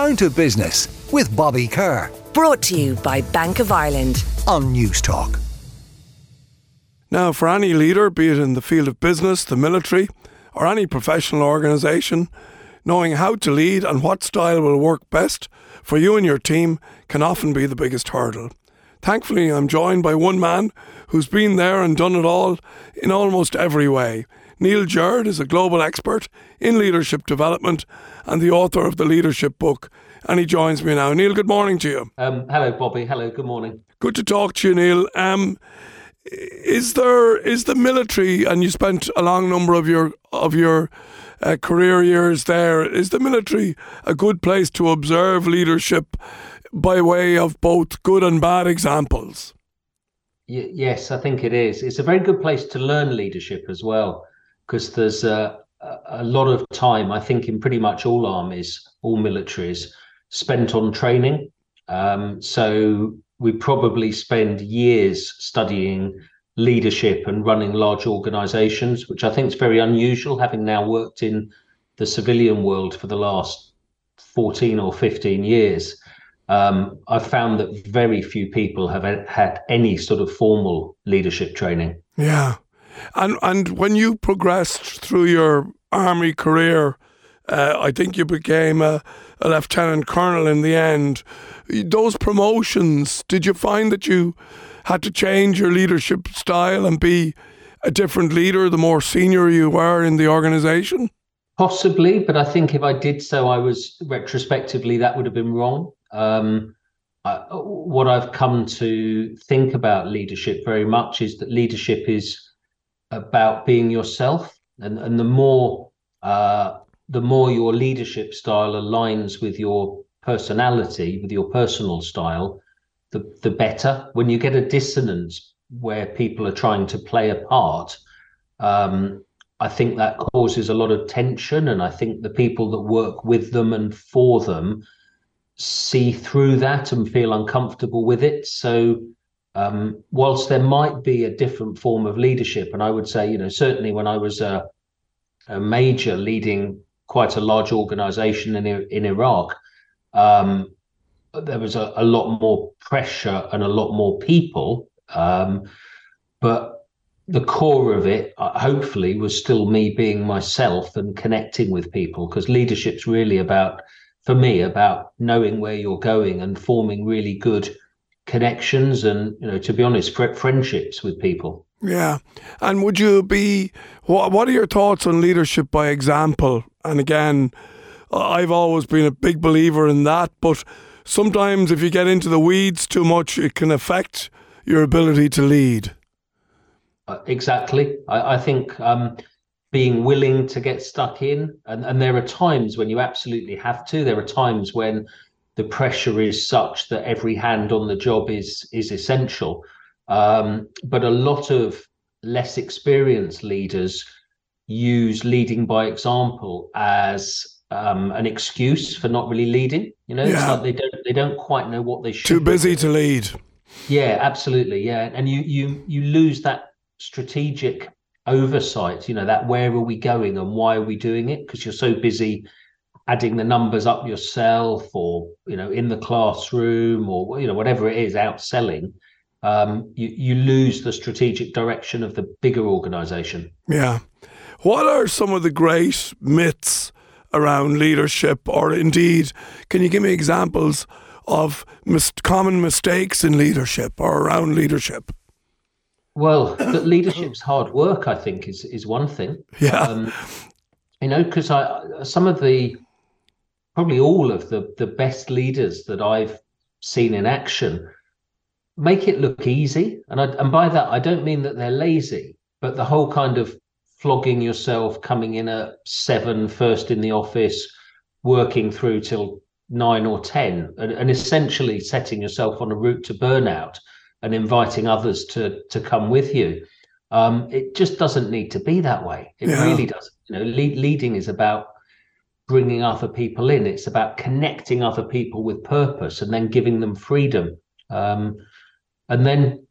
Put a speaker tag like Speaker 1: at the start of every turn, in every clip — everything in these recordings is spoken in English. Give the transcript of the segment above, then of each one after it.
Speaker 1: Down to Business with Bobby Kerr.
Speaker 2: Brought to you by Bank of Ireland
Speaker 1: on Newstalk.
Speaker 3: Now, for any leader, be it in the field of business, the military, or any professional organisation, knowing how to lead and what style will work best for you and your team can often be the biggest hurdle. Thankfully, I'm joined by one man who's been there and done it all in almost every way. Neil Jurd is a global expert in leadership development and the author of the leadership book. And he joins me now. Neil, good morning to you.
Speaker 4: Um, hello, Bobby. Hello, good morning.
Speaker 3: Good to talk to you, Neil. Um, is there is the military, and you spent a long number of your of your uh, career years there. Is the military a good place to observe leadership by way of both good and bad examples?
Speaker 4: Y- yes, I think it is. It's a very good place to learn leadership as well because there's a, a lot of time, I think, in pretty much all armies, all militaries, spent on training. Um, so we probably spend years studying leadership and running large organizations, which I think is very unusual, having now worked in the civilian world for the last 14 or 15 years. Um, I've found that very few people have had any sort of formal leadership training.
Speaker 3: Yeah. And and when you progressed through your army career, uh, I think you became a, a lieutenant colonel in the end. Those promotions, did you find that you had to change your leadership style and be a different leader the more senior you were in the organization?
Speaker 4: Possibly, but I think if I did so, I was retrospectively that would have been wrong. Um, I, what I've come to think about leadership very much is that leadership is about being yourself, and and the more uh, the more your leadership style aligns with your personality, with your personal style, the the better. When you get a dissonance where people are trying to play a part, um, I think that causes a lot of tension, and I think the people that work with them and for them see through that and feel uncomfortable with it. So um, whilst there might be a different form of leadership, and I would say, you know, certainly when I was a, a major leading quite a large organization in in Iraq, um, there was a, a, lot more pressure and a lot more people. Um, but the core of it, uh, hopefully, was still me being myself and connecting with people because leadership's really about, for me, about knowing where you're going and forming really good connections and you know to be honest friendships with people.
Speaker 3: Yeah. And would you be what what are your thoughts on leadership by example? And again i've always been a big believer in that but sometimes if you get into the weeds too much it can affect your ability to lead.
Speaker 4: Uh, exactly. I, I think um, being willing to get stuck in and, and there are times when you absolutely have to. There are times when the pressure is such that every hand on the job is is essential. Um, but a lot of less experienced leaders use leading by example as um, an excuse for not really leading. You know, yeah. it's like they don't they don't quite know what they should.
Speaker 3: Too busy to lead.
Speaker 4: Yeah, absolutely. Yeah, and you you you lose that strategic oversight. You know, that where are we going and why are we doing it? Because you're so busy adding the numbers up yourself or you know in the classroom or you know whatever it is out selling um, you, you lose the strategic direction of the bigger organization.
Speaker 3: Yeah. What are some of the great myths around leadership or indeed can you give me examples of mis- common mistakes in leadership or around leadership?
Speaker 4: Well that leadership's hard work i think is is one thing.
Speaker 3: Yeah. Um,
Speaker 4: you know because i some of the probably all of the the best leaders that I've seen in action make it look easy. And I, and by that I don't mean that they're lazy, but the whole kind of flogging yourself, coming in at seven, first in the office, working through till nine or ten, and, and essentially setting yourself on a route to burnout and inviting others to to come with you. Um, it just doesn't need to be that way. It yeah. really doesn't. You know, lead, leading is about bringing other people in. It's about connecting other people with purpose and then giving them freedom. Um, and then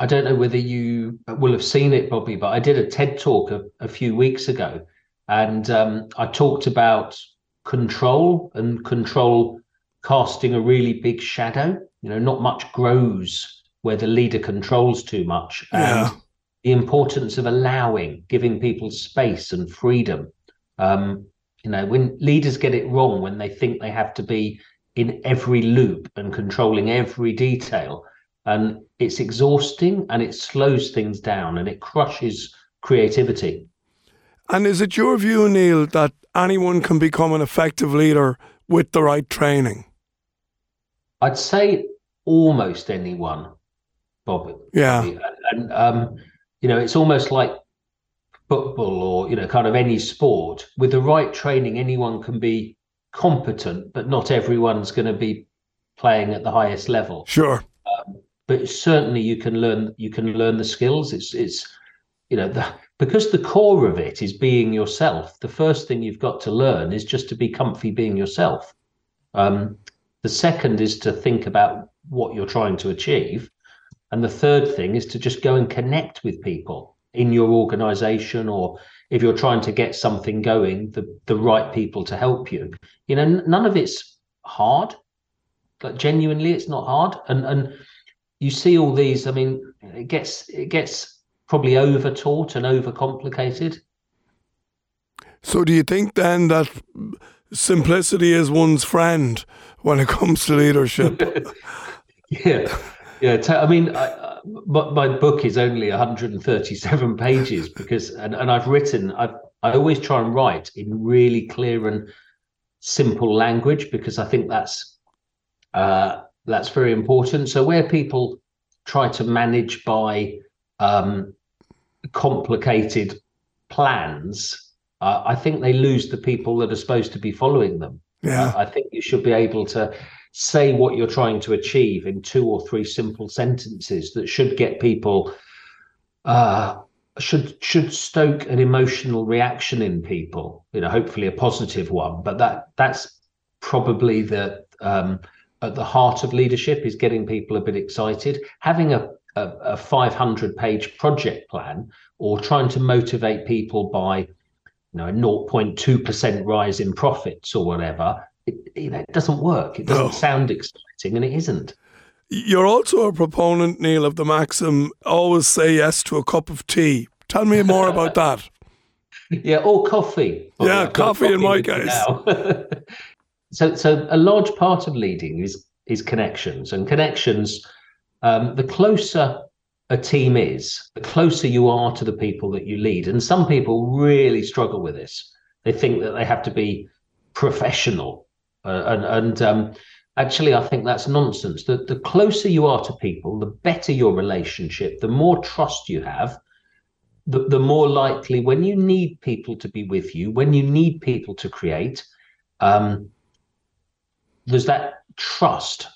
Speaker 4: I don't know whether you will have seen it, Bobby, but I did a TED talk a, a few weeks ago, and um, I talked about control and control casting a really big shadow. You know, not much grows where the leader controls too much.
Speaker 3: Yeah.
Speaker 4: And the importance of allowing, giving people space and freedom. Um, you know, when leaders get it wrong, when they think they have to be in every loop and controlling every detail, and it's exhausting and it slows things down and it crushes creativity.
Speaker 3: And is it your view, Neil, that anyone can become an effective leader with the right training?
Speaker 4: I'd say almost anyone, Bob.
Speaker 3: Yeah.
Speaker 4: And, and um, you know, it's almost like football or you know, kind of any sport. With the right training, anyone can be competent, but not everyone's going to be playing at the highest level.
Speaker 3: Sure.
Speaker 4: But certainly, you can learn. You can learn the skills. It's it's you know the, because the core of it is being yourself. The first thing you've got to learn is just to be comfy being yourself. Um, the second is to think about what you're trying to achieve. And the third thing is to just go and connect with people in your organization or if you're trying to get something going, the, the right people to help you. You know, n- none of it's hard. Like genuinely, it's not hard. And and you see all these, I mean, it gets it gets probably over taught and over complicated.
Speaker 3: So do you think then that simplicity is one's friend when it comes to leadership?
Speaker 4: Yeah, yeah. T- I mean, I, I, my, my book is only 137 pages because, and, and I've written, I've, I always try and write in really clear and simple language because I think that's uh, that's very important. So where people try to manage by um, complicated plans, uh, I think they lose the people that are supposed to be following them.
Speaker 3: Yeah.
Speaker 4: I think you should be able to say what you're trying to achieve in two or three simple sentences that should get people uh should should stoke an emotional reaction in people you know hopefully a positive one but that that's probably the um at the heart of leadership is getting people a bit excited having a a, a 500 page project plan or trying to motivate people by you know a 0.2% rise in profits or whatever it, you know, it doesn't work. It doesn't
Speaker 3: No.
Speaker 4: sound exciting, and it isn't.
Speaker 3: You're also a proponent, Neil, of the maxim always say yes to a cup of tea. Tell me more about that.
Speaker 4: Yeah, or coffee.
Speaker 3: Yeah,
Speaker 4: I've
Speaker 3: coffee in my case.
Speaker 4: so, so a large part of leading is is connections, and connections. Um, the closer a team is, the closer you are to the people that you lead. And some people really struggle with this. They think that they have to be professional, uh, and and um, actually, I think that's nonsense. The the closer you are to people, the better your relationship, the more trust you have, the, the more likely when you need people to be with you, when you need people to create, um, there's that trust.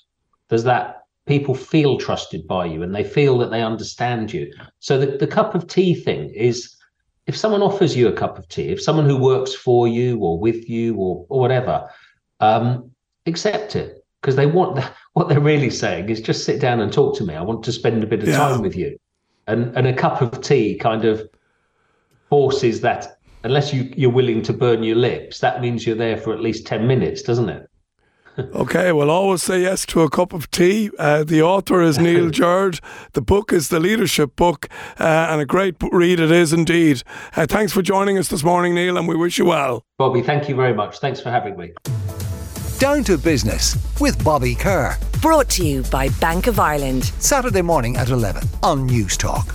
Speaker 4: There's that people feel trusted by you and they feel that they understand you. So the, the cup of tea thing is if someone offers you a cup of tea, if someone who works for you or with you or, or whatever, um, accept it because they want what they're really saying is just sit down and talk to me. I want to spend a bit of
Speaker 3: Yeah.
Speaker 4: time with you. And and a cup of tea kind of forces that unless you, you're willing to burn your lips, that means you're there for at least 10 minutes, doesn't it?
Speaker 3: Okay, well, always say yes to a cup of tea. Uh, the author is Neil Jurd. The book is the leadership book, uh, and a great read it is indeed. Uh, thanks for joining us this morning, Neil, and we wish you well.
Speaker 4: Bobby, thank you very much. Thanks for having me.
Speaker 1: Down to Business with Bobby Kerr.
Speaker 2: Brought to you by Bank of Ireland.
Speaker 1: Saturday morning at 11 on News Talk.